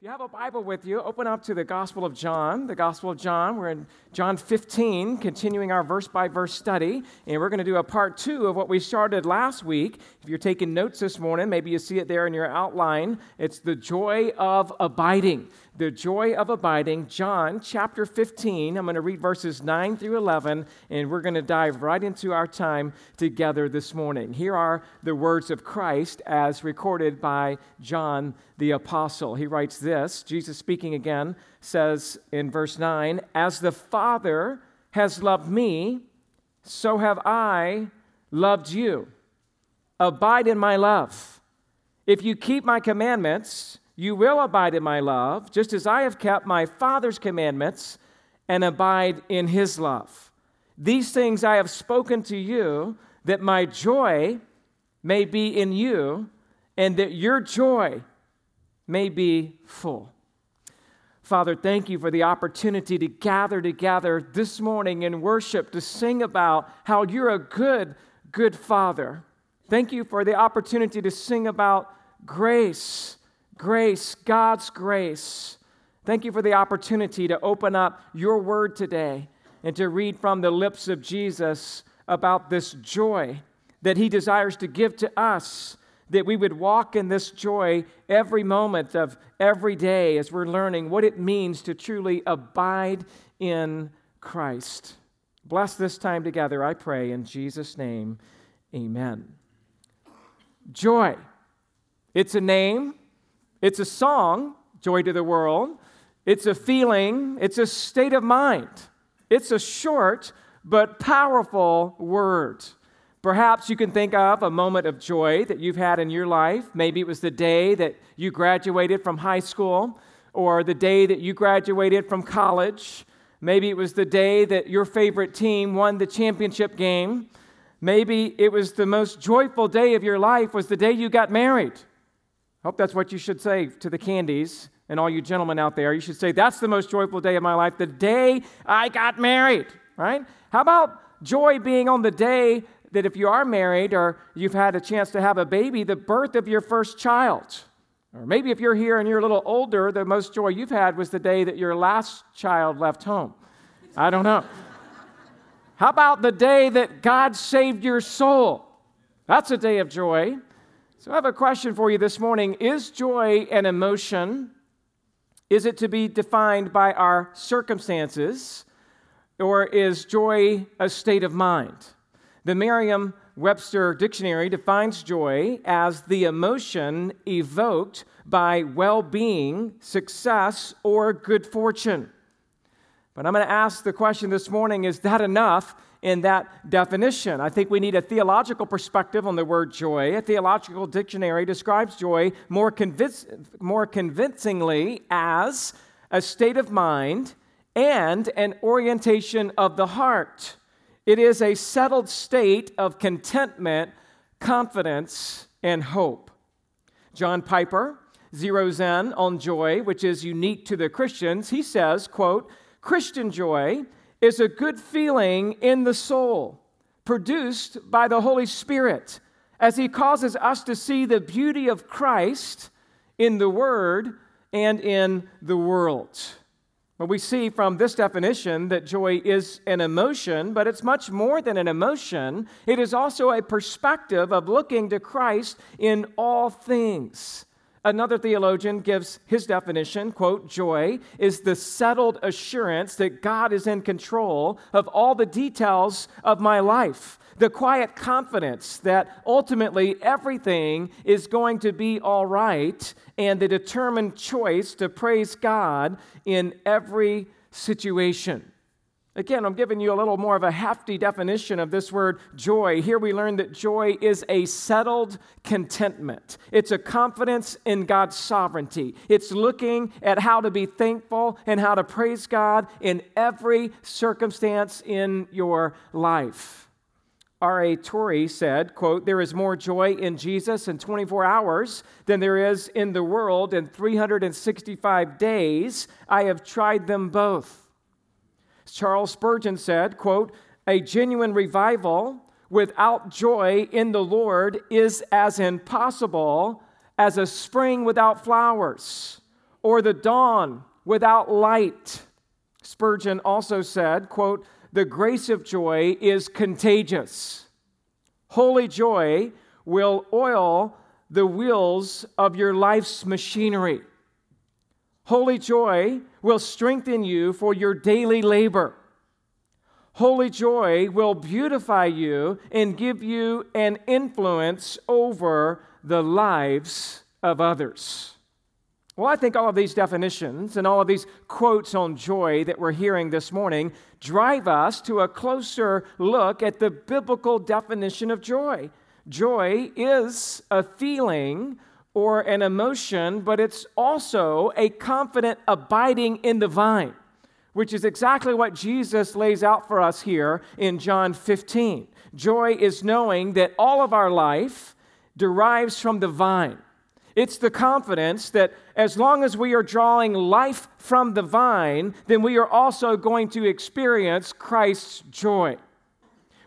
If you have a Bible with you, open up to the Gospel of John. The Gospel of John. We're in John 15, continuing our verse by verse study. And we're going to do a part two of what we started last week. If you're taking notes this morning, maybe you see it there in your outline. It's the joy of abiding the joy of abiding, John chapter 15. I'm going to read verses 9 through 11, and we're going to dive right into our time together this morning. Here are the words of Christ as recorded by John the Apostle. He writes this Jesus speaking again says in verse 9, As the Father has loved me, so have I loved you. Abide in my love. If you keep my commandments, you will abide in my love, just as I have kept my Father's commandments and abide in his love. These things I have spoken to you, that my joy may be in you, and that your joy may be full. Father, thank you for the opportunity to gather together this morning in worship to sing about how you're a good, good Father. Thank you for the opportunity to sing about grace Grace, God's grace. Thank you for the opportunity to open up your word today and to read from the lips of Jesus about this joy that he desires to give to us, that we would walk in this joy every moment of every day as we're learning what it means to truly abide in Christ. Bless this time together, I pray, in Jesus' name. Amen. Joy. It's a name it's a song, Joy to the World. It's a feeling, it's a state of mind. It's a short but powerful word. Perhaps you can think of a moment of joy that you've had in your life. Maybe it was the day that you graduated from high school, or the day that you graduated from college. Maybe it was the day that your favorite team won the championship game. Maybe it was the most joyful day of your life was the day you got married. I hope that's what you should say to the candies and all you gentlemen out there. You should say, That's the most joyful day of my life, the day I got married, right? How about joy being on the day that if you are married or you've had a chance to have a baby, the birth of your first child? Or maybe if you're here and you're a little older, the most joy you've had was the day that your last child left home. I don't know. How about the day that God saved your soul? That's a day of joy. So I have a question for you this morning. Is joy an emotion? Is it to be defined by our circumstances? Or is joy a state of mind? The Merriam Webster Dictionary defines joy as the emotion evoked by well being, success, or good fortune. But I'm going to ask the question this morning is that enough in that definition. I think we need a theological perspective on the word joy. A theological dictionary describes joy more, convinc- more convincingly as a state of mind and an orientation of the heart. It is a settled state of contentment, confidence, and hope. John Piper zeroes in on joy, which is unique to the Christians. He says, quote, Christian joy is a good feeling in the soul produced by the Holy Spirit as He causes us to see the beauty of Christ in the Word and in the world. Well, we see from this definition that joy is an emotion, but it's much more than an emotion. It is also a perspective of looking to Christ in all things. Another theologian gives his definition, quote, joy is the settled assurance that God is in control of all the details of my life. The quiet confidence that ultimately everything is going to be all right, and the determined choice to praise God in every situation. Again, I'm giving you a little more of a hefty definition of this word joy. Here we learn that joy is a settled contentment. It's a confidence in God's sovereignty. It's looking at how to be thankful and how to praise God in every circumstance in your life. R.A. Torrey said, quote, There is more joy in Jesus in 24 hours than there is in the world in 365 days. I have tried them both. Charles Spurgeon said, quote, a genuine revival without joy in the Lord is as impossible as a spring without flowers or the dawn without light. Spurgeon also said, quote, "The grace of joy is contagious. Holy joy will oil the wheels of your life's machinery. Holy joy will strengthen you for your daily labor. Holy joy will beautify you and give you an influence over the lives of others. Well, I think all of these definitions and all of these quotes on joy that we're hearing this morning drive us to a closer look at the biblical definition of joy. Joy is a feeling or an emotion, but it's also a confident abiding in the vine, which is exactly what Jesus lays out for us here in John 15. Joy is knowing that all of our life derives from the vine. It's the confidence that as long as we are drawing life from the vine, then we are also going to experience Christ's joy.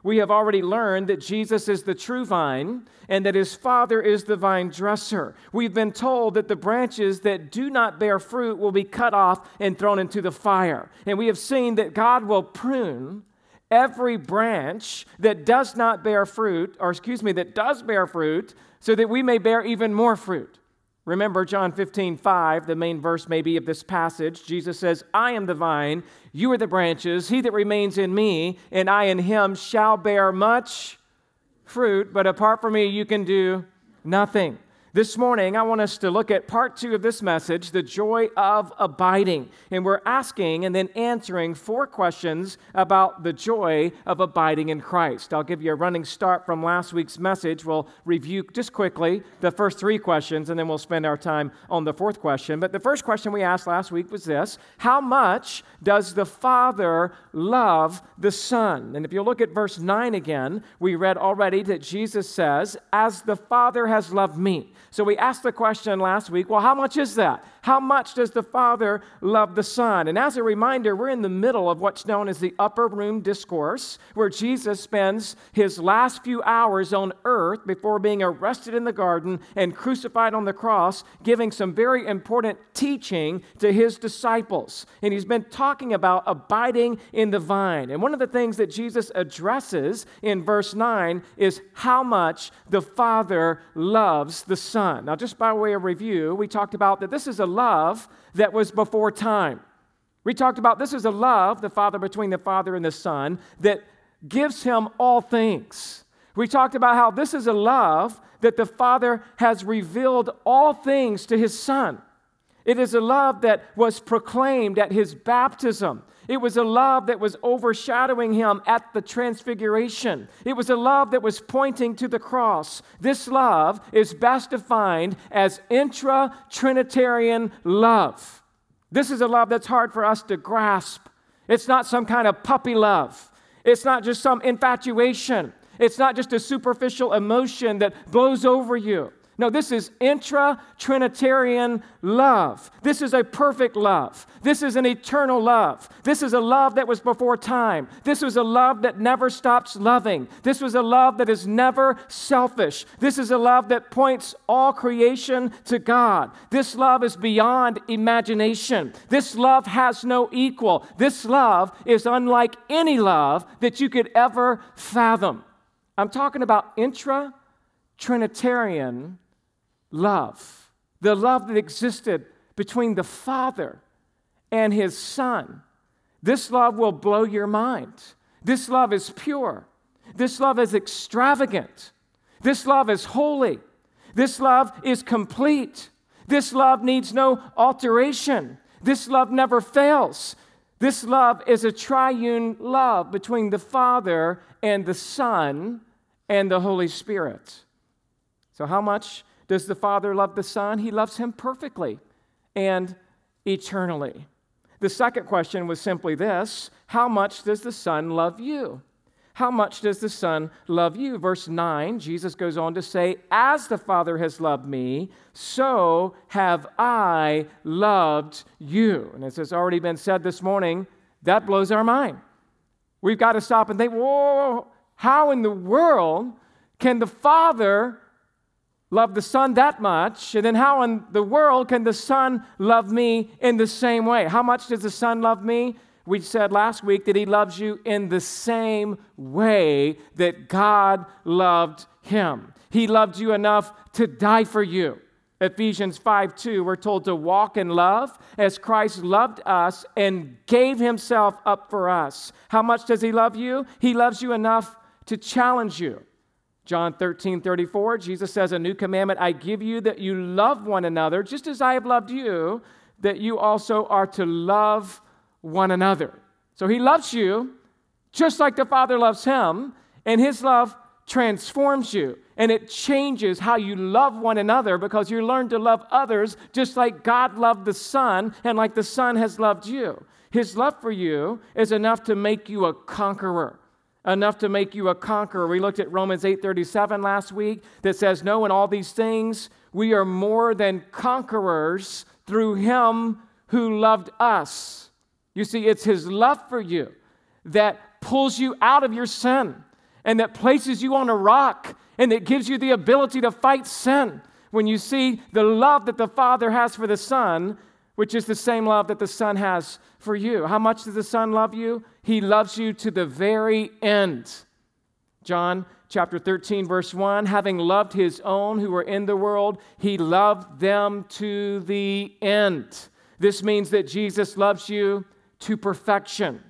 We have already learned that Jesus is the true vine and that his Father is the vine dresser. We've been told that the branches that do not bear fruit will be cut off and thrown into the fire. And we have seen that God will prune every branch that does not bear fruit, or excuse me, that does bear fruit, so that we may bear even more fruit. Remember John 15, 5, the main verse maybe of this passage. Jesus says, I am the vine, you are the branches. He that remains in me, and I in him, shall bear much fruit, but apart from me, you can do nothing. This morning, I want us to look at part two of this message, the joy of abiding. And we're asking and then answering four questions about the joy of abiding in Christ. I'll give you a running start from last week's message. We'll review just quickly the first three questions, and then we'll spend our time on the fourth question. But the first question we asked last week was this How much does the Father love the Son? And if you look at verse 9 again, we read already that Jesus says, As the Father has loved me. So we asked the question last week well, how much is that? How much does the Father love the Son? And as a reminder, we're in the middle of what's known as the upper room discourse, where Jesus spends his last few hours on earth before being arrested in the garden and crucified on the cross, giving some very important teaching to his disciples. And he's been talking about abiding in the vine. And one of the things that Jesus addresses in verse 9 is how much the Father loves the Son. Now, just by way of review, we talked about that this is a love that was before time. We talked about this is a love, the Father between the Father and the Son, that gives him all things. We talked about how this is a love that the Father has revealed all things to his Son. It is a love that was proclaimed at his baptism. It was a love that was overshadowing him at the transfiguration. It was a love that was pointing to the cross. This love is best defined as intra Trinitarian love. This is a love that's hard for us to grasp. It's not some kind of puppy love, it's not just some infatuation, it's not just a superficial emotion that blows over you. No, this is intra Trinitarian love. This is a perfect love. This is an eternal love. This is a love that was before time. This was a love that never stops loving. This was a love that is never selfish. This is a love that points all creation to God. This love is beyond imagination. This love has no equal. This love is unlike any love that you could ever fathom. I'm talking about intra Trinitarian love, the love that existed between the Father and His Son. This love will blow your mind. This love is pure. This love is extravagant. This love is holy. This love is complete. This love needs no alteration. This love never fails. This love is a triune love between the Father and the Son and the Holy Spirit. So, how much does the Father love the Son? He loves him perfectly and eternally. The second question was simply this How much does the Son love you? How much does the Son love you? Verse 9, Jesus goes on to say, As the Father has loved me, so have I loved you. And as has already been said this morning, that blows our mind. We've got to stop and think, whoa, how in the world can the Father love the Son that much? And then how in the world can the Son love me in the same way? How much does the Son love me? We said last week that He loves you in the same way that God loved Him. He loved you enough to die for you. Ephesians 5 2, we're told to walk in love as Christ loved us and gave himself up for us. How much does he love you? He loves you enough to challenge you. John 13 34, Jesus says, A new commandment I give you that you love one another, just as I have loved you, that you also are to love one another. So he loves you just like the Father loves him, and his love transforms you and it changes how you love one another because you learn to love others just like God loved the Son and like the Son has loved you. His love for you is enough to make you a conqueror. Enough to make you a conqueror. We looked at Romans 8:37 last week that says, "No, in all these things we are more than conquerors through him who loved us." You see, it's his love for you that pulls you out of your sin and that places you on a rock and that gives you the ability to fight sin. When you see the love that the Father has for the Son, which is the same love that the Son has for you. How much does the Son love you? He loves you to the very end. John chapter 13, verse 1 having loved his own who were in the world, he loved them to the end. This means that Jesus loves you to perfection,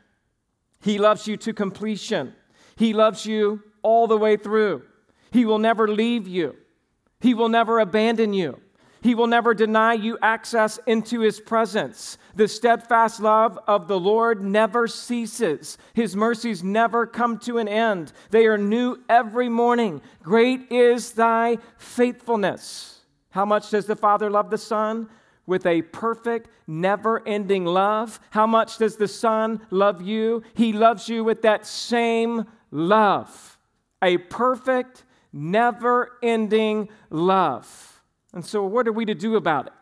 he loves you to completion. He loves you all the way through. He will never leave you, He will never abandon you. He will never deny you access into His presence. The steadfast love of the Lord never ceases. His mercies never come to an end. They are new every morning. Great is thy faithfulness. How much does the Father love the Son? With a perfect, never ending love. How much does the Son love you? He loves you with that same love, a perfect, never ending love. And so, what are we to do about it?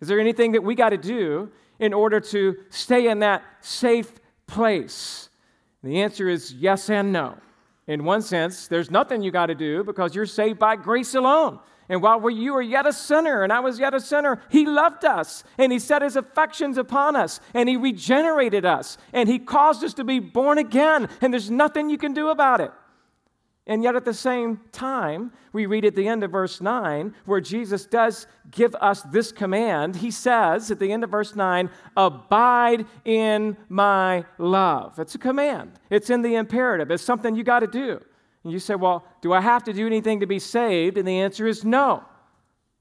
Is there anything that we got to do in order to stay in that safe place? And the answer is yes and no. In one sense, there's nothing you got to do because you're saved by grace alone. And while you were yet a sinner and I was yet a sinner, He loved us and He set His affections upon us and He regenerated us and He caused us to be born again. And there's nothing you can do about it. And yet, at the same time, we read at the end of verse 9 where Jesus does give us this command. He says at the end of verse 9, Abide in my love. It's a command, it's in the imperative, it's something you got to do. And you say, well, do I have to do anything to be saved? And the answer is no,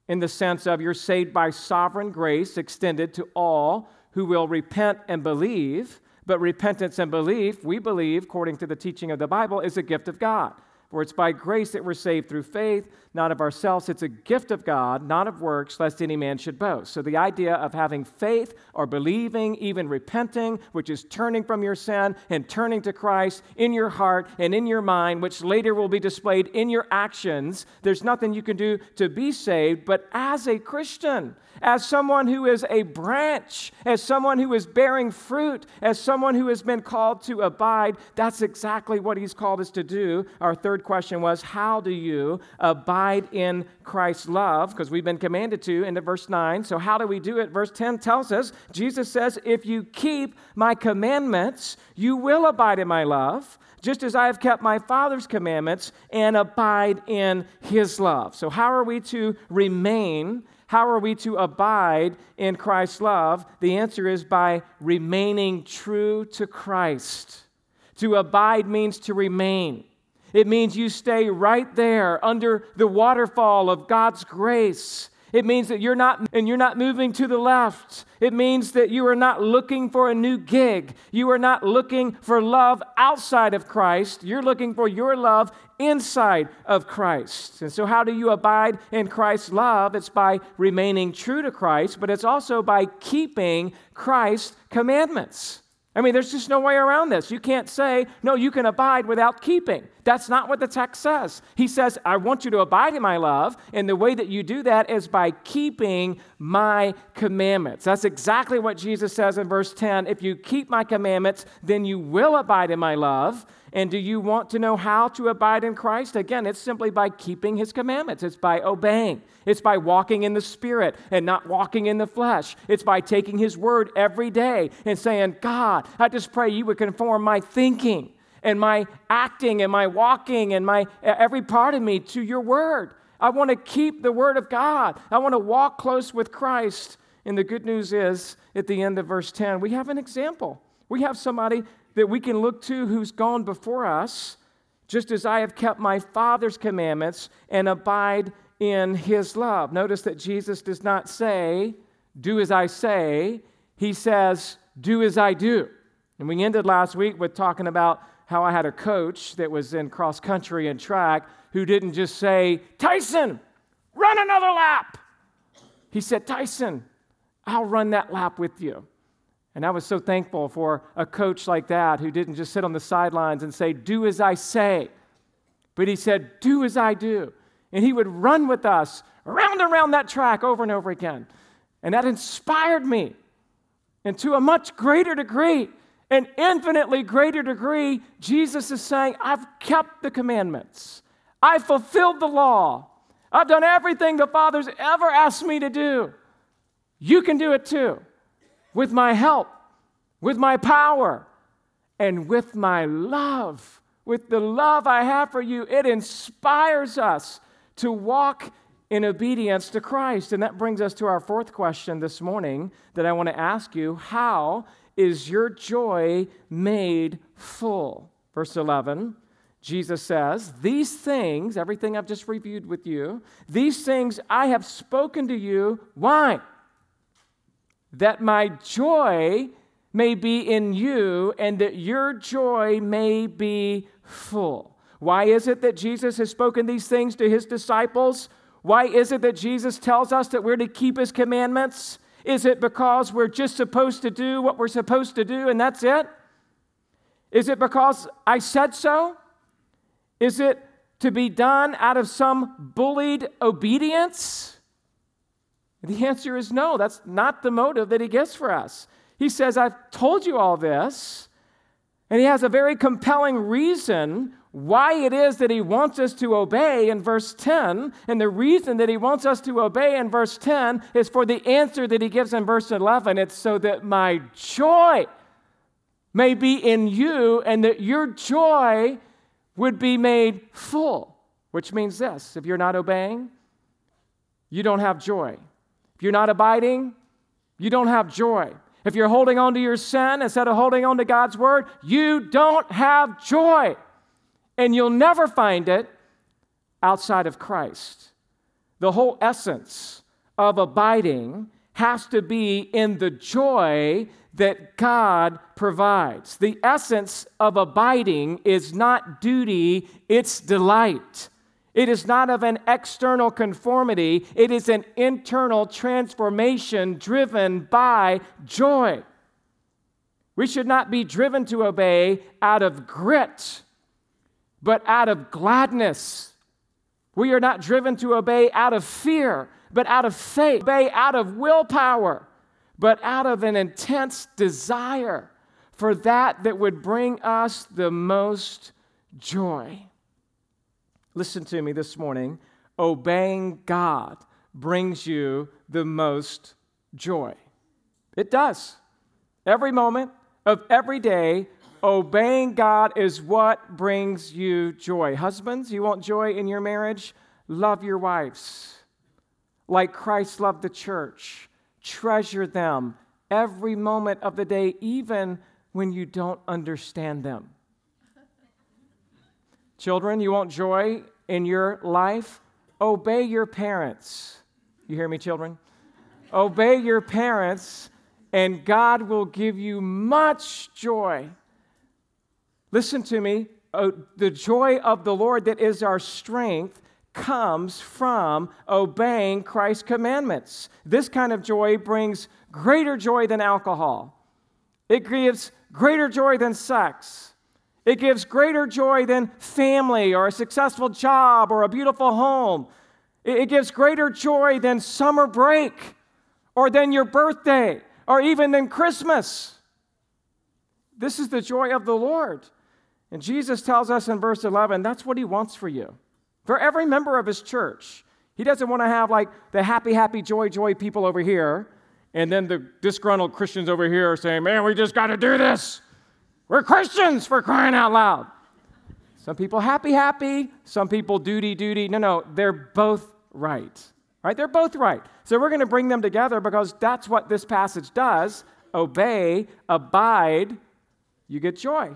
in the sense of you're saved by sovereign grace extended to all who will repent and believe. But repentance and belief, we believe, according to the teaching of the Bible, is a gift of God. For it's by grace that we're saved through faith, not of ourselves. It's a gift of God, not of works, lest any man should boast. So the idea of having faith or believing, even repenting, which is turning from your sin and turning to Christ in your heart and in your mind, which later will be displayed in your actions, there's nothing you can do to be saved. But as a Christian, as someone who is a branch, as someone who is bearing fruit, as someone who has been called to abide. That's exactly what he's called us to do. Our third question was How do you abide in Christ's love? Because we've been commanded to into verse 9. So, how do we do it? Verse 10 tells us Jesus says, If you keep my commandments, you will abide in my love just as I have kept my Father's commandments and abide in his love. So, how are we to remain how are we to abide in Christ's love? The answer is by remaining true to Christ. To abide means to remain. It means you stay right there under the waterfall of God's grace it means that you're not and you're not moving to the left. It means that you are not looking for a new gig. You are not looking for love outside of Christ. You're looking for your love inside of Christ. And so how do you abide in Christ's love? It's by remaining true to Christ, but it's also by keeping Christ's commandments. I mean, there's just no way around this. You can't say, no, you can abide without keeping. That's not what the text says. He says, I want you to abide in my love, and the way that you do that is by keeping my commandments. That's exactly what Jesus says in verse 10. If you keep my commandments, then you will abide in my love. And do you want to know how to abide in Christ? Again, it's simply by keeping his commandments. It's by obeying. It's by walking in the Spirit and not walking in the flesh. It's by taking his word every day and saying, God, I just pray you would conform my thinking and my acting and my walking and my every part of me to your word. I want to keep the word of God. I want to walk close with Christ. And the good news is, at the end of verse 10, we have an example. We have somebody that we can look to who's gone before us, just as I have kept my Father's commandments and abide in his love. Notice that Jesus does not say, Do as I say, he says, Do as I do. And we ended last week with talking about how I had a coach that was in cross country and track who didn't just say, Tyson, run another lap. He said, Tyson, I'll run that lap with you. And I was so thankful for a coach like that who didn't just sit on the sidelines and say, Do as I say, but he said, Do as I do. And he would run with us around and around that track over and over again. And that inspired me. And to a much greater degree, an infinitely greater degree, Jesus is saying, I've kept the commandments, I've fulfilled the law, I've done everything the Father's ever asked me to do. You can do it too with my help, with my power, and with my love. With the love I have for you, it inspires us to walk in obedience to Christ. And that brings us to our fourth question this morning that I want to ask you How is your joy made full? Verse 11. Jesus says, These things, everything I've just reviewed with you, these things I have spoken to you. Why? That my joy may be in you and that your joy may be full. Why is it that Jesus has spoken these things to his disciples? Why is it that Jesus tells us that we're to keep his commandments? Is it because we're just supposed to do what we're supposed to do and that's it? Is it because I said so? Is it to be done out of some bullied obedience? The answer is no, that's not the motive that he gives for us. He says, I've told you all this, and he has a very compelling reason why it is that he wants us to obey in verse 10. And the reason that he wants us to obey in verse 10 is for the answer that he gives in verse 11. It's so that my joy may be in you and that your joy would be made full, which means this if you're not obeying, you don't have joy. If you're not abiding, you don't have joy. If you're holding on to your sin instead of holding on to God's word, you don't have joy. And you'll never find it outside of Christ. The whole essence of abiding has to be in the joy that God provides. The essence of abiding is not duty, it's delight. It is not of an external conformity, it is an internal transformation driven by joy. We should not be driven to obey out of grit, but out of gladness. We are not driven to obey out of fear, but out of faith. Obey out of willpower, but out of an intense desire for that that would bring us the most joy. Listen to me this morning. Obeying God brings you the most joy. It does. Every moment of every day, obeying God is what brings you joy. Husbands, you want joy in your marriage? Love your wives like Christ loved the church. Treasure them every moment of the day, even when you don't understand them. Children, you want joy in your life? Obey your parents. You hear me, children? Obey your parents, and God will give you much joy. Listen to me. Oh, the joy of the Lord that is our strength comes from obeying Christ's commandments. This kind of joy brings greater joy than alcohol. It gives greater joy than sex. It gives greater joy than family or a successful job or a beautiful home. It gives greater joy than summer break or than your birthday or even than Christmas. This is the joy of the Lord. And Jesus tells us in verse 11 that's what he wants for you. For every member of his church. He doesn't want to have like the happy, happy, joy, joy people over here and then the disgruntled Christians over here saying, man, we just got to do this. We're Christians for crying out loud. Some people happy, happy. Some people duty, duty. No, no, they're both right. Right? They're both right. So we're going to bring them together because that's what this passage does. Obey, abide, you get joy.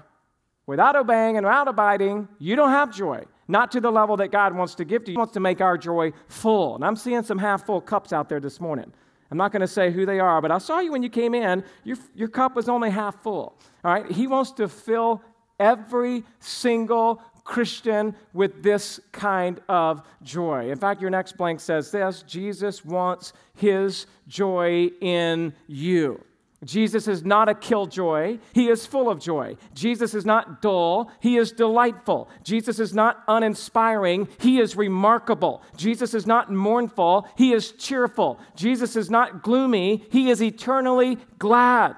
Without obeying and without abiding, you don't have joy. Not to the level that God wants to give to you. He wants to make our joy full. And I'm seeing some half full cups out there this morning. I'm not going to say who they are, but I saw you when you came in. Your, your cup was only half full. All right? He wants to fill every single Christian with this kind of joy. In fact, your next blank says this Jesus wants his joy in you. Jesus is not a killjoy. He is full of joy. Jesus is not dull. He is delightful. Jesus is not uninspiring. He is remarkable. Jesus is not mournful. He is cheerful. Jesus is not gloomy. He is eternally glad.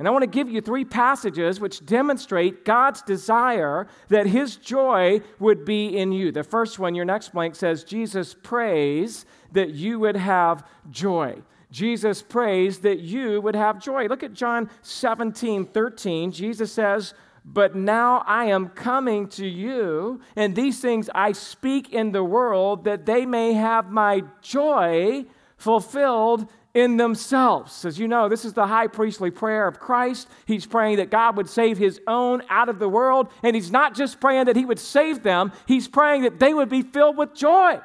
And I want to give you three passages which demonstrate God's desire that his joy would be in you. The first one, your next blank says, Jesus prays that you would have joy. Jesus prays that you would have joy. Look at John 17, 13. Jesus says, But now I am coming to you, and these things I speak in the world that they may have my joy fulfilled in themselves. As you know, this is the high priestly prayer of Christ. He's praying that God would save his own out of the world, and he's not just praying that he would save them, he's praying that they would be filled with joy.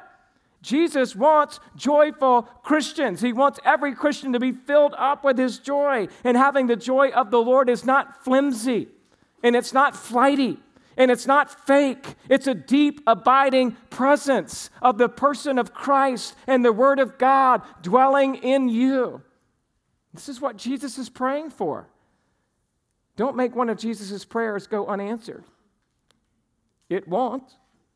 Jesus wants joyful Christians. He wants every Christian to be filled up with his joy. And having the joy of the Lord is not flimsy, and it's not flighty, and it's not fake. It's a deep, abiding presence of the person of Christ and the Word of God dwelling in you. This is what Jesus is praying for. Don't make one of Jesus' prayers go unanswered. It won't.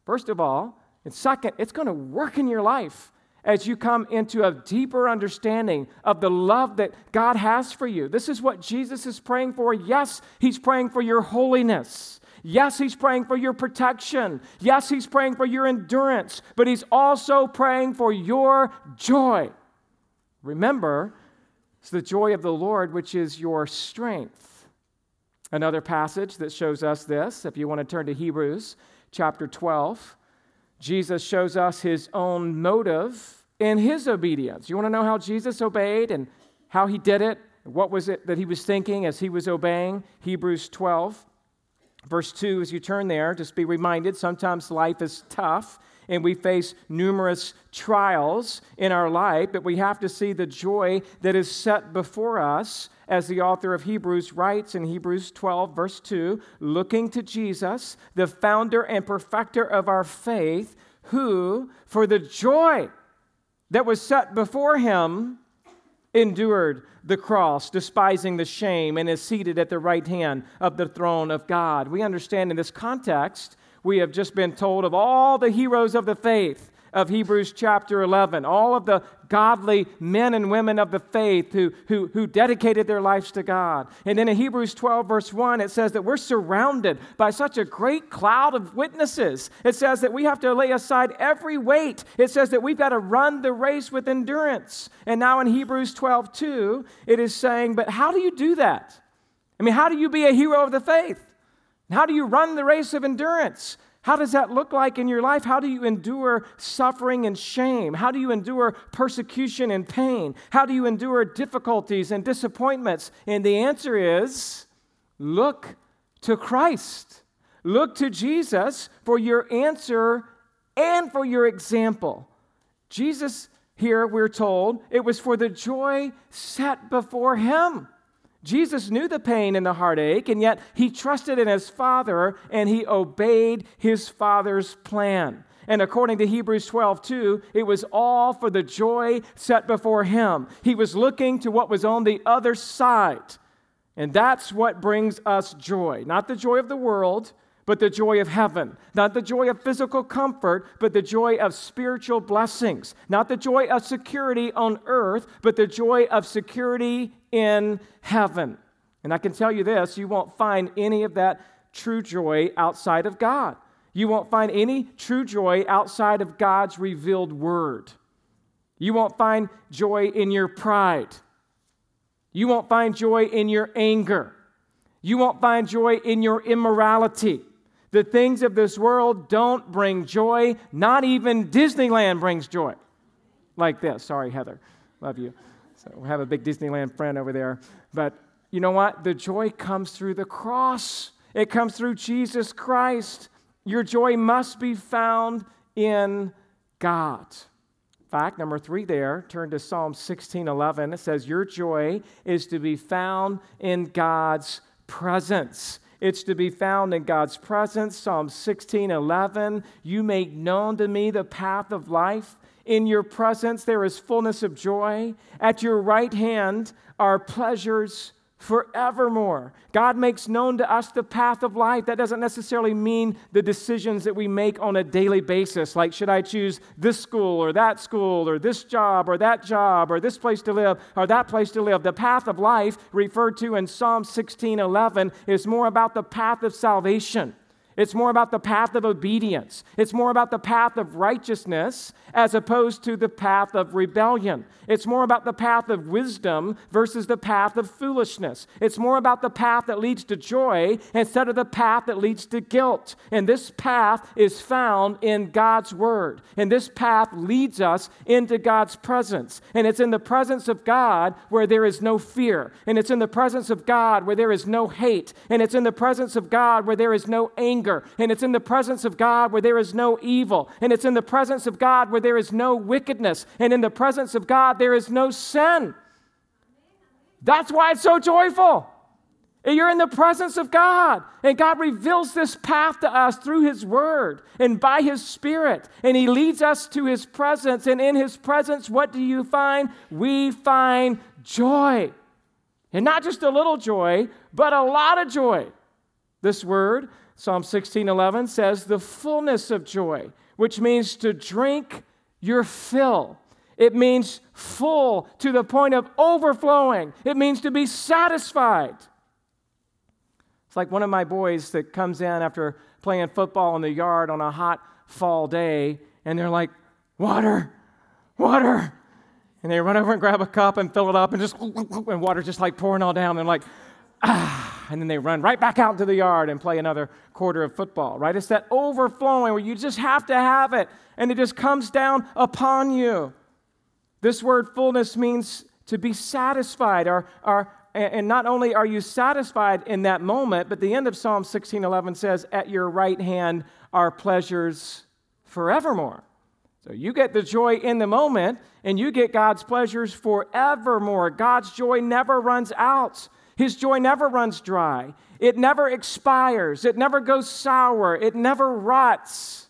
First of all, and second, it's going to work in your life as you come into a deeper understanding of the love that God has for you. This is what Jesus is praying for. Yes, He's praying for your holiness. Yes, He's praying for your protection. Yes, He's praying for your endurance, but He's also praying for your joy. Remember, it's the joy of the Lord which is your strength. Another passage that shows us this, if you want to turn to Hebrews chapter 12. Jesus shows us his own motive in his obedience. You want to know how Jesus obeyed and how he did it? What was it that he was thinking as he was obeying? Hebrews 12, verse 2, as you turn there, just be reminded sometimes life is tough and we face numerous trials in our life, but we have to see the joy that is set before us as the author of Hebrews writes in Hebrews 12, verse 2 looking to Jesus, the founder and perfecter of our faith, who, for the joy that was set before him, endured the cross, despising the shame, and is seated at the right hand of the throne of God. We understand in this context, we have just been told of all the heroes of the faith of Hebrews chapter 11, all of the godly men and women of the faith who, who, who dedicated their lives to God. And then in Hebrews 12, verse 1, it says that we're surrounded by such a great cloud of witnesses. It says that we have to lay aside every weight. It says that we've got to run the race with endurance. And now in Hebrews 12, 2, it is saying, but how do you do that? I mean, how do you be a hero of the faith? How do you run the race of endurance? How does that look like in your life? How do you endure suffering and shame? How do you endure persecution and pain? How do you endure difficulties and disappointments? And the answer is look to Christ. Look to Jesus for your answer and for your example. Jesus, here we're told, it was for the joy set before him. Jesus knew the pain and the heartache, and yet he trusted in his Father and he obeyed his Father's plan. And according to Hebrews 12, 2, it was all for the joy set before him. He was looking to what was on the other side. And that's what brings us joy. Not the joy of the world, but the joy of heaven. Not the joy of physical comfort, but the joy of spiritual blessings. Not the joy of security on earth, but the joy of security in heaven. And I can tell you this you won't find any of that true joy outside of God. You won't find any true joy outside of God's revealed word. You won't find joy in your pride. You won't find joy in your anger. You won't find joy in your immorality. The things of this world don't bring joy. Not even Disneyland brings joy. Like this. Sorry, Heather. Love you. So we have a big Disneyland friend over there. But you know what? The joy comes through the cross, it comes through Jesus Christ. Your joy must be found in God. Fact number three there, turn to Psalm 16 11. It says, Your joy is to be found in God's presence. It's to be found in God's presence. Psalm 16 11. You make known to me the path of life. In your presence there is fullness of joy. At your right hand are pleasures forevermore. God makes known to us the path of life. That doesn't necessarily mean the decisions that we make on a daily basis, like should I choose this school or that school or this job or that job or this place to live or that place to live. The path of life referred to in Psalm 16:11 is more about the path of salvation. It's more about the path of obedience. It's more about the path of righteousness as opposed to the path of rebellion. It's more about the path of wisdom versus the path of foolishness. It's more about the path that leads to joy instead of the path that leads to guilt. And this path is found in God's Word. And this path leads us into God's presence. And it's in the presence of God where there is no fear. And it's in the presence of God where there is no hate. And it's in the presence of God where there is no anger anger. And it's in the presence of God where there is no evil. And it's in the presence of God where there is no wickedness. And in the presence of God, there is no sin. That's why it's so joyful. And You're in the presence of God, and God reveals this path to us through His Word and by His Spirit, and He leads us to His presence. And in His presence, what do you find? We find joy. And not just a little joy, but a lot of joy. This word Psalm 16:11 says the fullness of joy, which means to drink your fill. It means full to the point of overflowing. It means to be satisfied. It's like one of my boys that comes in after playing football in the yard on a hot fall day, and they're like, Water, water. And they run over and grab a cup and fill it up, and just, and water just like pouring all down. They're like, ah, and then they run right back out into the yard and play another quarter of football, right? It's that overflowing where you just have to have it and it just comes down upon you. This word fullness means to be satisfied, or, or, and not only are you satisfied in that moment, but the end of Psalm 16:11 says, "At your right hand are pleasures forevermore." So you get the joy in the moment, and you get God's pleasures forevermore. God's joy never runs out. His joy never runs dry. It never expires. It never goes sour. It never rots.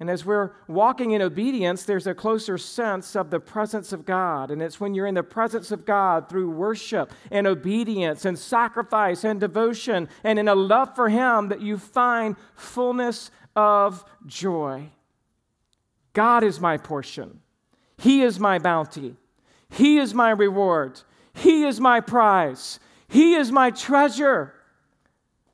And as we're walking in obedience, there's a closer sense of the presence of God. And it's when you're in the presence of God through worship and obedience and sacrifice and devotion and in a love for Him that you find fullness of joy. God is my portion, He is my bounty, He is my reward, He is my prize. He is my treasure.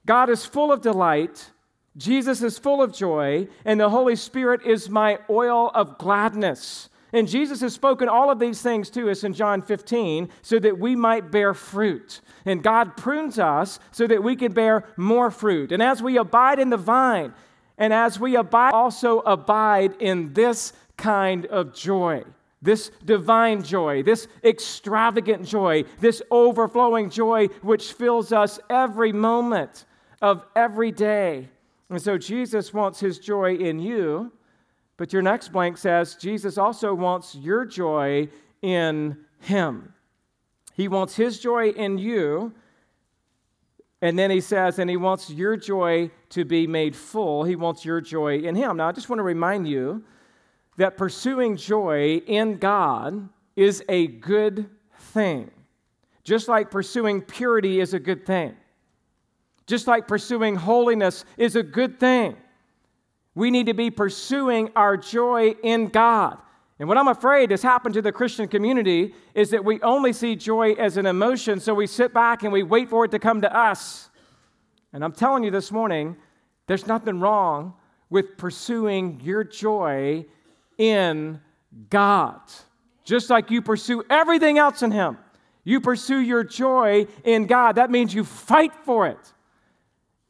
God is full of delight. Jesus is full of joy, and the Holy Spirit is my oil of gladness. And Jesus has spoken all of these things to us in John 15 so that we might bear fruit. And God prunes us so that we can bear more fruit. And as we abide in the vine, and as we abide, also abide in this kind of joy this divine joy, this extravagant joy, this overflowing joy which fills us every moment of every day. And so Jesus wants his joy in you, but your next blank says Jesus also wants your joy in him. He wants his joy in you. And then he says, and he wants your joy to be made full. He wants your joy in him. Now, I just want to remind you that pursuing joy in God is a good thing. Just like pursuing purity is a good thing. Just like pursuing holiness is a good thing. We need to be pursuing our joy in God. And what I'm afraid has happened to the Christian community is that we only see joy as an emotion, so we sit back and we wait for it to come to us. And I'm telling you this morning, there's nothing wrong with pursuing your joy in God. Just like you pursue everything else in Him, you pursue your joy in God. That means you fight for it.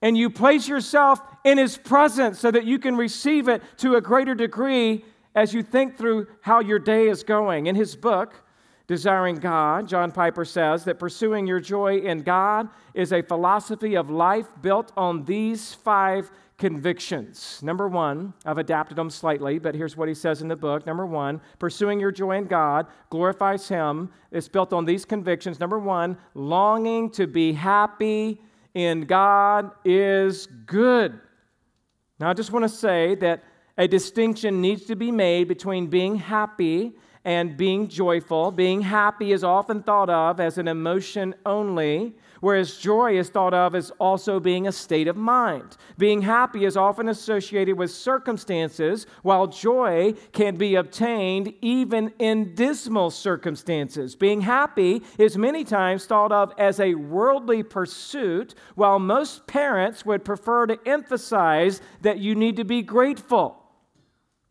And you place yourself in His presence so that you can receive it to a greater degree as you think through how your day is going. In his book, Desiring God, John Piper says that pursuing your joy in God is a philosophy of life built on these five convictions. Number one, I've adapted them slightly, but here's what he says in the book. Number one, pursuing your joy in God glorifies Him. It's built on these convictions. Number one, longing to be happy in God is good. Now, I just want to say that a distinction needs to be made between being happy and being joyful. Being happy is often thought of as an emotion only, whereas joy is thought of as also being a state of mind. Being happy is often associated with circumstances, while joy can be obtained even in dismal circumstances. Being happy is many times thought of as a worldly pursuit, while most parents would prefer to emphasize that you need to be grateful.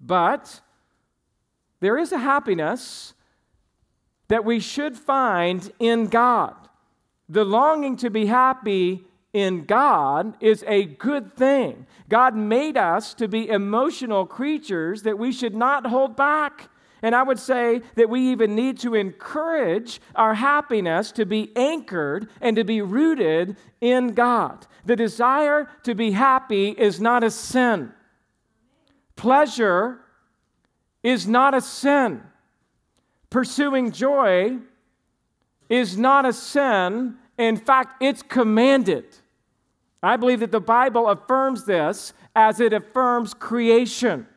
But there is a happiness that we should find in God. The longing to be happy in God is a good thing. God made us to be emotional creatures that we should not hold back. And I would say that we even need to encourage our happiness to be anchored and to be rooted in God. The desire to be happy is not a sin. Pleasure is not a sin. Pursuing joy is not a sin. In fact, it's commanded. I believe that the Bible affirms this as it affirms creation.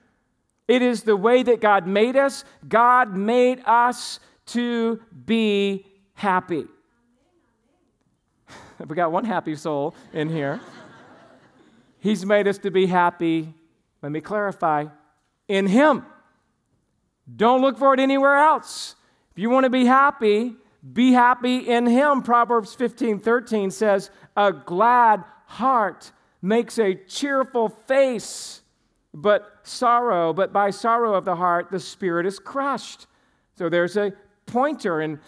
It is the way that God made us. God made us to be happy. we got one happy soul in here. He's made us to be happy let me clarify in Him. Don't look for it anywhere else. If you want to be happy, be happy in Him. Proverbs 15 13 says, A glad heart makes a cheerful face, but sorrow, but by sorrow of the heart, the spirit is crushed. So there's a pointer in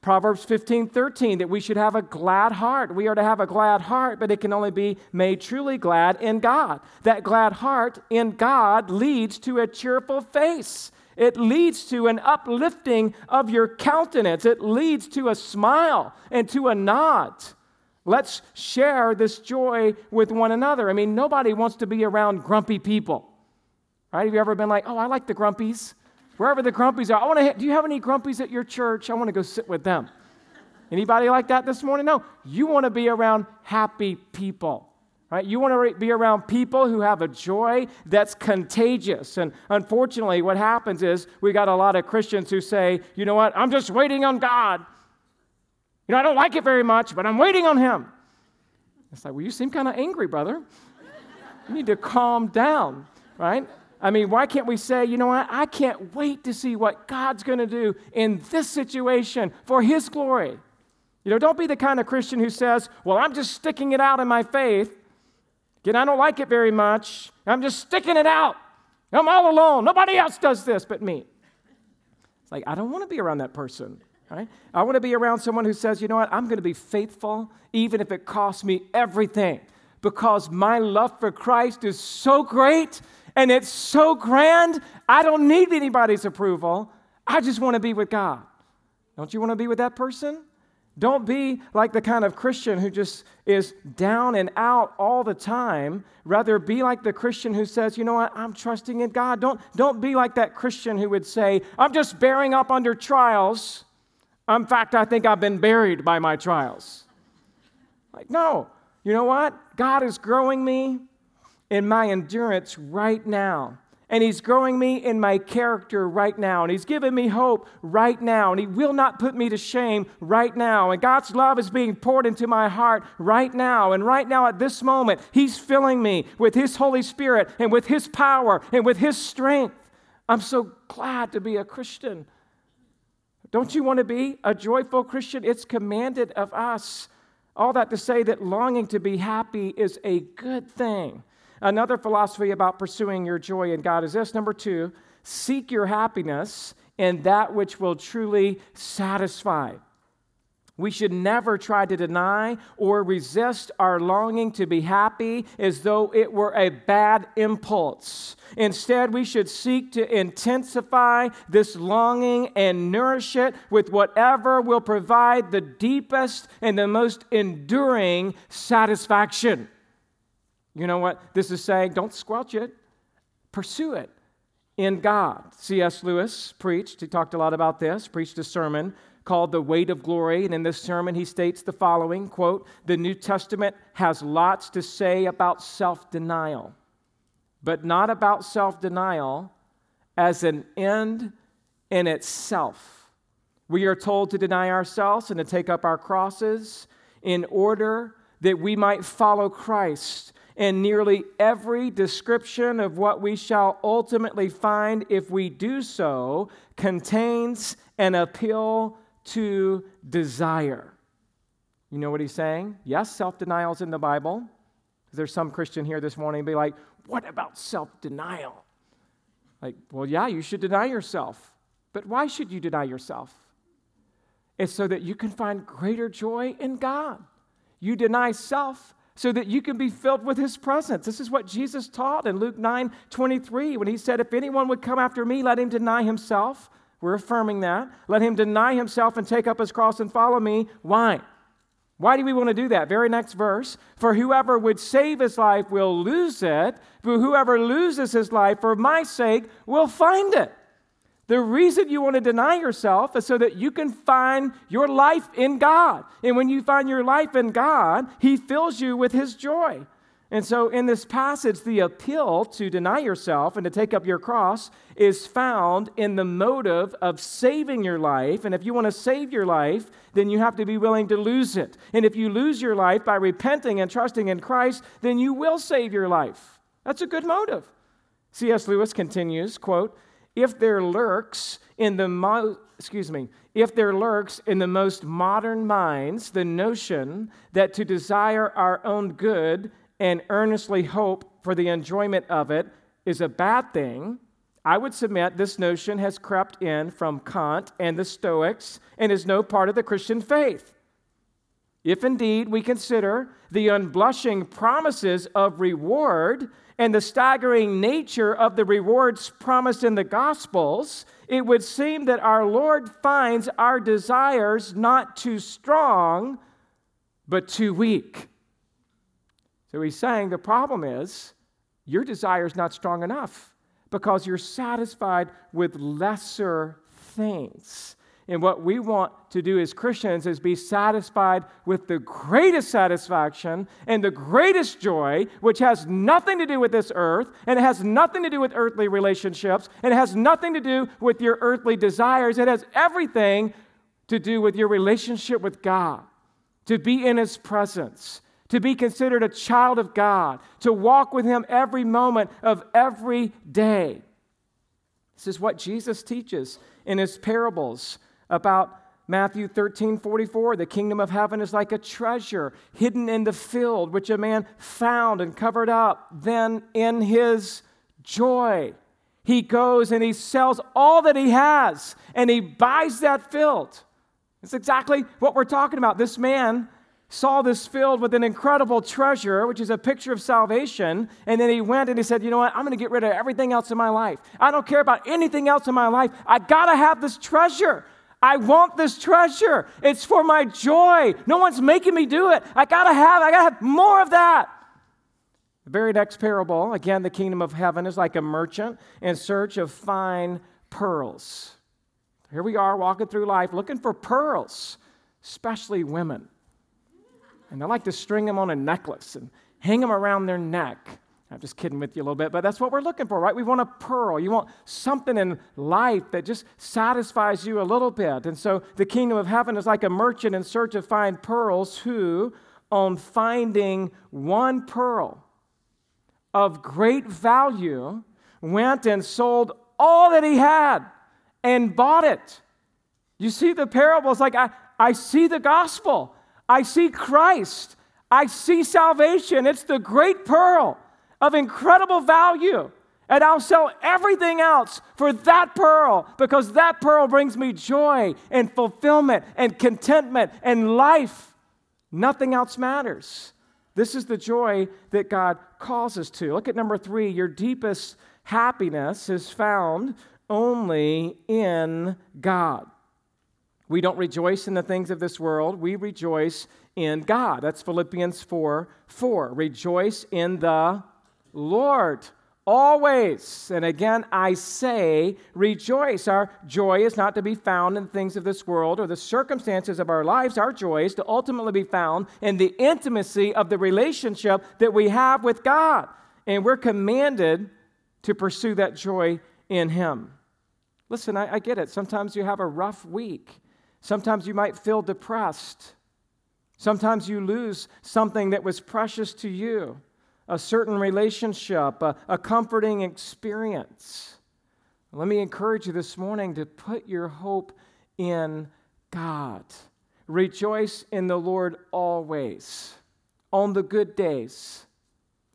Proverbs 15, 13, that we should have a glad heart. We are to have a glad heart, but it can only be made truly glad in God. That glad heart in God leads to a cheerful face. It leads to an uplifting of your countenance. It leads to a smile and to a nod. Let's share this joy with one another. I mean, nobody wants to be around grumpy people. Right? Have you ever been like, oh, I like the grumpies? Wherever the grumpies are, I want to. Do you have any grumpies at your church? I want to go sit with them. Anybody like that this morning? No. You want to be around happy people. Right? You want to be around people who have a joy that's contagious. And unfortunately, what happens is we got a lot of Christians who say, you know what, I'm just waiting on God. You know, I don't like it very much, but I'm waiting on Him. It's like, well, you seem kind of angry, brother. You need to calm down, right? I mean, why can't we say, you know what? I can't wait to see what God's going to do in this situation for His glory. You know, don't be the kind of Christian who says, well, I'm just sticking it out in my faith. Again, I don't like it very much. I'm just sticking it out. I'm all alone. Nobody else does this but me. It's like, I don't want to be around that person. Right? I want to be around someone who says, you know what, I'm going to be faithful even if it costs me everything because my love for Christ is so great and it's so grand, I don't need anybody's approval. I just want to be with God. Don't you want to be with that person? Don't be like the kind of Christian who just is down and out all the time. Rather, be like the Christian who says, you know what, I'm trusting in God. Don't, don't be like that Christian who would say, I'm just bearing up under trials. In fact, I think I've been buried by my trials. Like, no, you know what? God is growing me in my endurance right now. And He's growing me in my character right now. And He's giving me hope right now. And He will not put me to shame right now. And God's love is being poured into my heart right now. And right now, at this moment, He's filling me with His Holy Spirit and with His power and with His strength. I'm so glad to be a Christian. Don't you want to be a joyful Christian? It's commanded of us. All that to say that longing to be happy is a good thing. Another philosophy about pursuing your joy in God is this number two, seek your happiness in that which will truly satisfy. We should never try to deny or resist our longing to be happy as though it were a bad impulse. Instead, we should seek to intensify this longing and nourish it with whatever will provide the deepest and the most enduring satisfaction. You know what this is saying? Don't squelch it, pursue it in God. C.S. Lewis preached, he talked a lot about this, preached a sermon called The Weight of Glory. And in this sermon, he states the following quote, The New Testament has lots to say about self denial, but not about self denial as an end in itself. We are told to deny ourselves and to take up our crosses in order that we might follow Christ. And nearly every description of what we shall ultimately find if we do so contains an appeal to desire. You know what he's saying? Yes, self denial is in the Bible. There's some Christian here this morning be like, what about self denial? Like, well, yeah, you should deny yourself. But why should you deny yourself? It's so that you can find greater joy in God. You deny self so that you can be filled with his presence. This is what Jesus taught in Luke 9 23 when he said, If anyone would come after me, let him deny himself, we're affirming that. Let him deny himself and take up his cross and follow me. Why? Why do we want to do that? Very next verse. For whoever would save his life will lose it, but whoever loses his life for my sake will find it. The reason you want to deny yourself is so that you can find your life in God. And when you find your life in God, He fills you with His joy. And so, in this passage, the appeal to deny yourself and to take up your cross is found in the motive of saving your life. And if you want to save your life, then you have to be willing to lose it. And if you lose your life by repenting and trusting in Christ, then you will save your life. That's a good motive. C.S. Lewis continues, quote, if there lurks in the mo- excuse me, if there lurks in the most modern minds the notion that to desire our own good and earnestly hope for the enjoyment of it is a bad thing, I would submit this notion has crept in from Kant and the Stoics and is no part of the Christian faith. If indeed we consider the unblushing promises of reward and the staggering nature of the rewards promised in the Gospels, it would seem that our Lord finds our desires not too strong, but too weak. So he's saying the problem is your desire is not strong enough because you're satisfied with lesser things. And what we want to do as Christians is be satisfied with the greatest satisfaction and the greatest joy, which has nothing to do with this earth, and it has nothing to do with earthly relationships, and it has nothing to do with your earthly desires. It has everything to do with your relationship with God, to be in His presence, to be considered a child of God, to walk with Him every moment of every day. This is what Jesus teaches in His parables about Matthew 13, 44. The kingdom of heaven is like a treasure hidden in the field, which a man found and covered up. Then in his joy, he goes and he sells all that he has and he buys that field. It's exactly what we're talking about. This man saw this field with an incredible treasure, which is a picture of salvation. And then he went and he said, You know what? I'm going to get rid of everything else in my life. I don't care about anything else in my life. I got to have this treasure. I want this treasure. It's for my joy. No one's making me do it. I got to have, I got to have more of that. The very next parable, again, the kingdom of heaven is like a merchant in search of fine pearls. Here we are walking through life looking for pearls, especially women. And they like to string them on a necklace and hang them around their neck. I'm just kidding with you a little bit, but that's what we're looking for, right? We want a pearl. You want something in life that just satisfies you a little bit. And so the kingdom of heaven is like a merchant in search of fine pearls who, on finding one pearl of great value, went and sold all that he had and bought it. You see the parable? It's like I, I see the gospel, I see Christ, I see salvation. It's the great pearl of incredible value. And I'll sell everything else for that pearl because that pearl brings me joy and fulfillment and contentment and life. Nothing else matters. This is the joy that God calls us to. Look at number three your deepest happiness is found only in God. We don't rejoice in the things of this world, we rejoice in God. That's Philippians 4 4. Rejoice in the Lord always. And again, I say, rejoice. Our joy is not to be found in things of this world or the circumstances of our lives. Our joy is to ultimately be found in the intimacy of the relationship that we have with God. And we're commanded to pursue that joy in Him. Listen, I, I get it. Sometimes you have a rough week. Sometimes you might feel depressed. Sometimes you lose something that was precious to you a certain relationship, a, a comforting experience. Let me encourage you this morning to put your hope in God. Rejoice in the Lord always, on the good days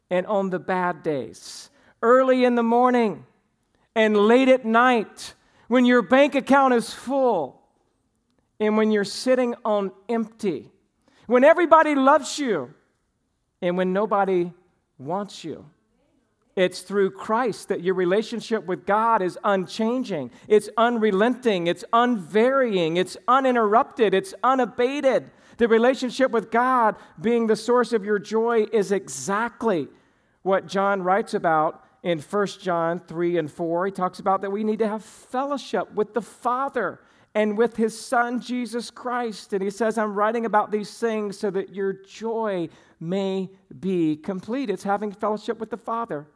and on the bad days, early in the morning and late at night, when your bank account is full and when you're sitting on empty, when everybody loves you and when nobody wants you. It's through Christ that your relationship with God is unchanging, it's unrelenting, it's unvarying, it's uninterrupted, it's unabated. The relationship with God being the source of your joy is exactly what John writes about in 1 John 3 and 4. He talks about that we need to have fellowship with the Father and with his Son, Jesus Christ. And he says, I'm writing about these things so that your joy may be complete. It's having fellowship with the Father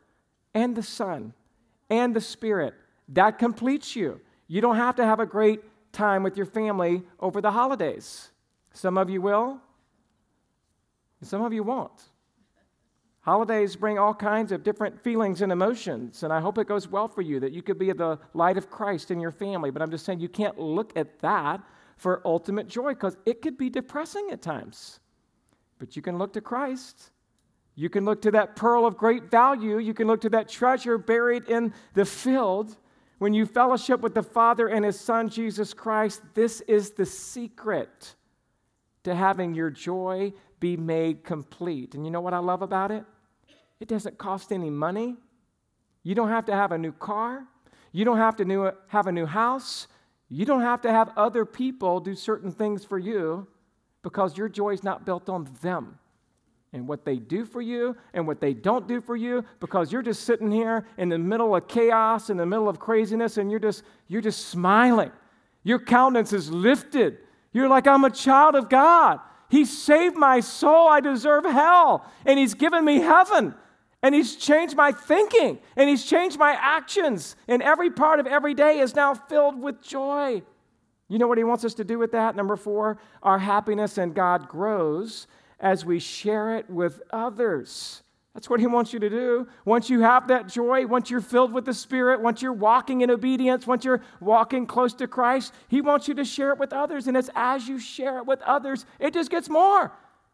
and the Son and the Spirit. That completes you. You don't have to have a great time with your family over the holidays. Some of you will, some of you won't. Holidays bring all kinds of different feelings and emotions, and I hope it goes well for you that you could be the light of Christ in your family. But I'm just saying you can't look at that for ultimate joy because it could be depressing at times. But you can look to Christ. You can look to that pearl of great value. You can look to that treasure buried in the field. When you fellowship with the Father and His Son, Jesus Christ, this is the secret to having your joy be made complete. And you know what I love about it? It doesn't cost any money. You don't have to have a new car. You don't have to new, have a new house. You don't have to have other people do certain things for you because your joy is not built on them and what they do for you and what they don't do for you because you're just sitting here in the middle of chaos in the middle of craziness and you're just you're just smiling your countenance is lifted you're like i'm a child of god he saved my soul i deserve hell and he's given me heaven and he's changed my thinking and he's changed my actions and every part of every day is now filled with joy you know what he wants us to do with that? Number four, our happiness in God grows as we share it with others. That's what he wants you to do. Once you have that joy, once you're filled with the Spirit, once you're walking in obedience, once you're walking close to Christ, he wants you to share it with others. And it's as you share it with others, it just gets more.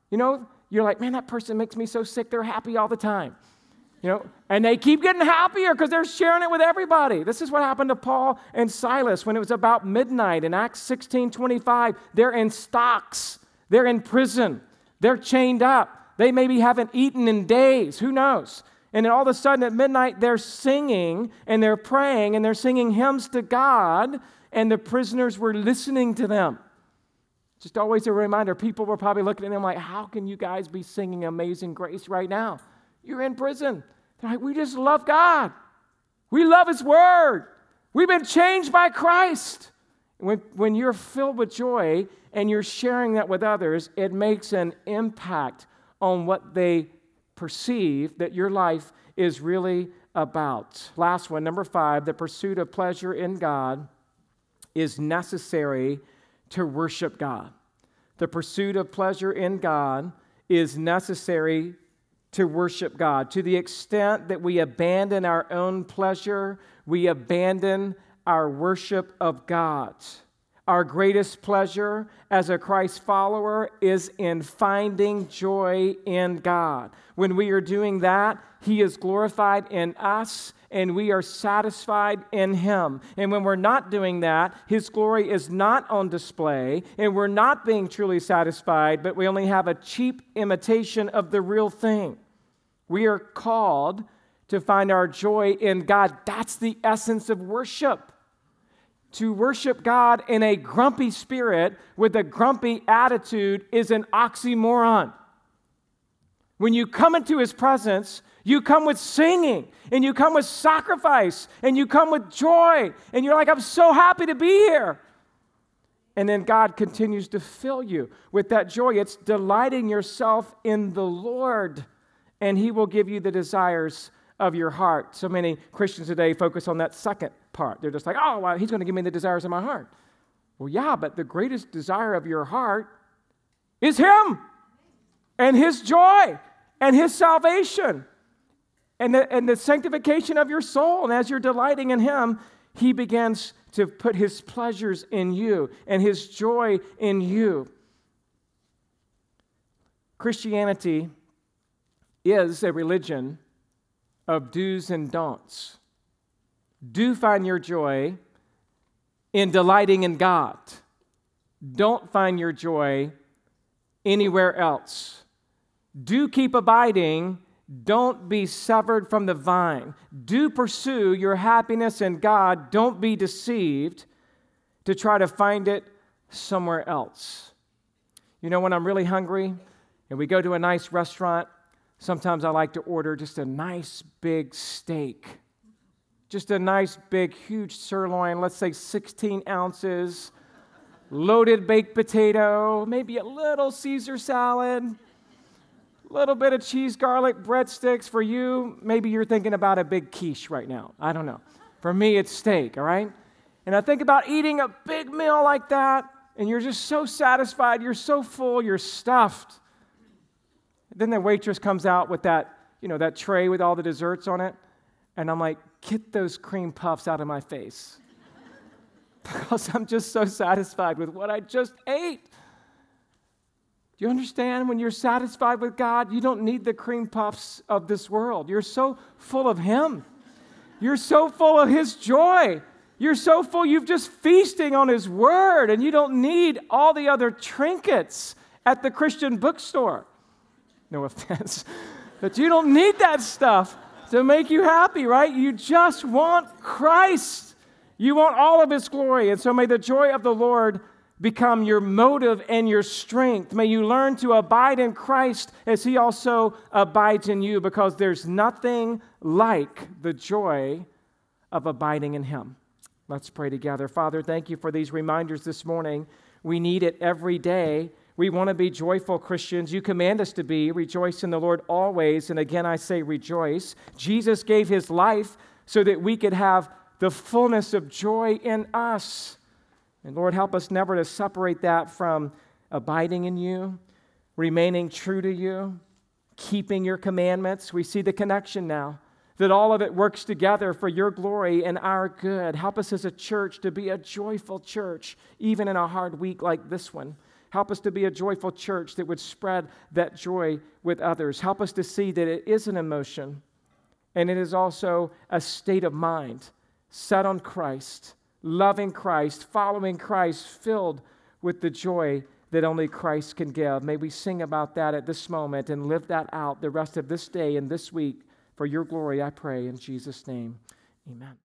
You know, you're like, man, that person makes me so sick, they're happy all the time. You know, and they keep getting happier because they're sharing it with everybody. This is what happened to Paul and Silas when it was about midnight in Acts 16 25. They're in stocks, they're in prison, they're chained up. They maybe haven't eaten in days. Who knows? And then all of a sudden at midnight, they're singing and they're praying and they're singing hymns to God, and the prisoners were listening to them. Just always a reminder people were probably looking at them like, How can you guys be singing Amazing Grace right now? You're in prison. We just love God. We love His Word. We've been changed by Christ. When, when you're filled with joy and you're sharing that with others, it makes an impact on what they perceive that your life is really about. Last one, number five, the pursuit of pleasure in God is necessary to worship God. The pursuit of pleasure in God is necessary to worship God. To the extent that we abandon our own pleasure, we abandon our worship of God. Our greatest pleasure as a Christ follower is in finding joy in God. When we are doing that, He is glorified in us and we are satisfied in Him. And when we're not doing that, His glory is not on display and we're not being truly satisfied, but we only have a cheap imitation of the real thing. We are called to find our joy in God. That's the essence of worship to worship God in a grumpy spirit with a grumpy attitude is an oxymoron. When you come into his presence, you come with singing and you come with sacrifice and you come with joy and you're like, I'm so happy to be here. And then God continues to fill you with that joy. It's delighting yourself in the Lord, and He will give you the desires of your heart. So many Christians today focus on that second part. They're just like, oh, well, he's going to give me the desires of my heart. Well, yeah, but the greatest desire of your heart is him and his joy and his salvation and the, and the sanctification of your soul. And as you're delighting in him, he begins to put his pleasures in you and his joy in you. Christianity is a religion of do's and don'ts. Do find your joy in delighting in God. Don't find your joy anywhere else. Do keep abiding. Don't be severed from the vine. Do pursue your happiness in God. Don't be deceived to try to find it somewhere else. You know, when I'm really hungry and we go to a nice restaurant, sometimes I like to order just a nice big steak just a nice, big, huge sirloin, let's say 16 ounces, loaded baked potato, maybe a little Caesar salad, a little bit of cheese, garlic, breadsticks. For you, maybe you're thinking about a big quiche right now. I don't know. For me, it's steak, all right? And I think about eating a big meal like that, and you're just so satisfied, you're so full, you're stuffed. Then the waitress comes out with that, you know, that tray with all the desserts on it. And I'm like, get those cream puffs out of my face. because I'm just so satisfied with what I just ate. Do you understand? When you're satisfied with God, you don't need the cream puffs of this world. You're so full of Him. You're so full of His joy. You're so full, you've just feasting on His Word, and you don't need all the other trinkets at the Christian bookstore. No offense, but you don't need that stuff to make you happy, right? You just want Christ. You want all of His glory. And so may the joy of the Lord become your motive and your strength. May you learn to abide in Christ as He also abides in you, because there's nothing like the joy of abiding in Him. Let's pray together. Father, thank you for these reminders this morning. We need it every day we want to be joyful Christians. You command us to be. Rejoice in the Lord always. And again, I say rejoice. Jesus gave his life so that we could have the fullness of joy in us. And Lord, help us never to separate that from abiding in you, remaining true to you, keeping your commandments. We see the connection now, that all of it works together for your glory and our good. Help us as a church to be a joyful church, even in a hard week like this one. Help us to be a joyful church that would spread that joy with others. Help us to see that it is an emotion and it is also a state of mind set on Christ, loving Christ, following Christ, filled with the joy that only Christ can give. May we sing about that at this moment and live that out the rest of this day and this week for your glory, I pray, in Jesus' name. Amen.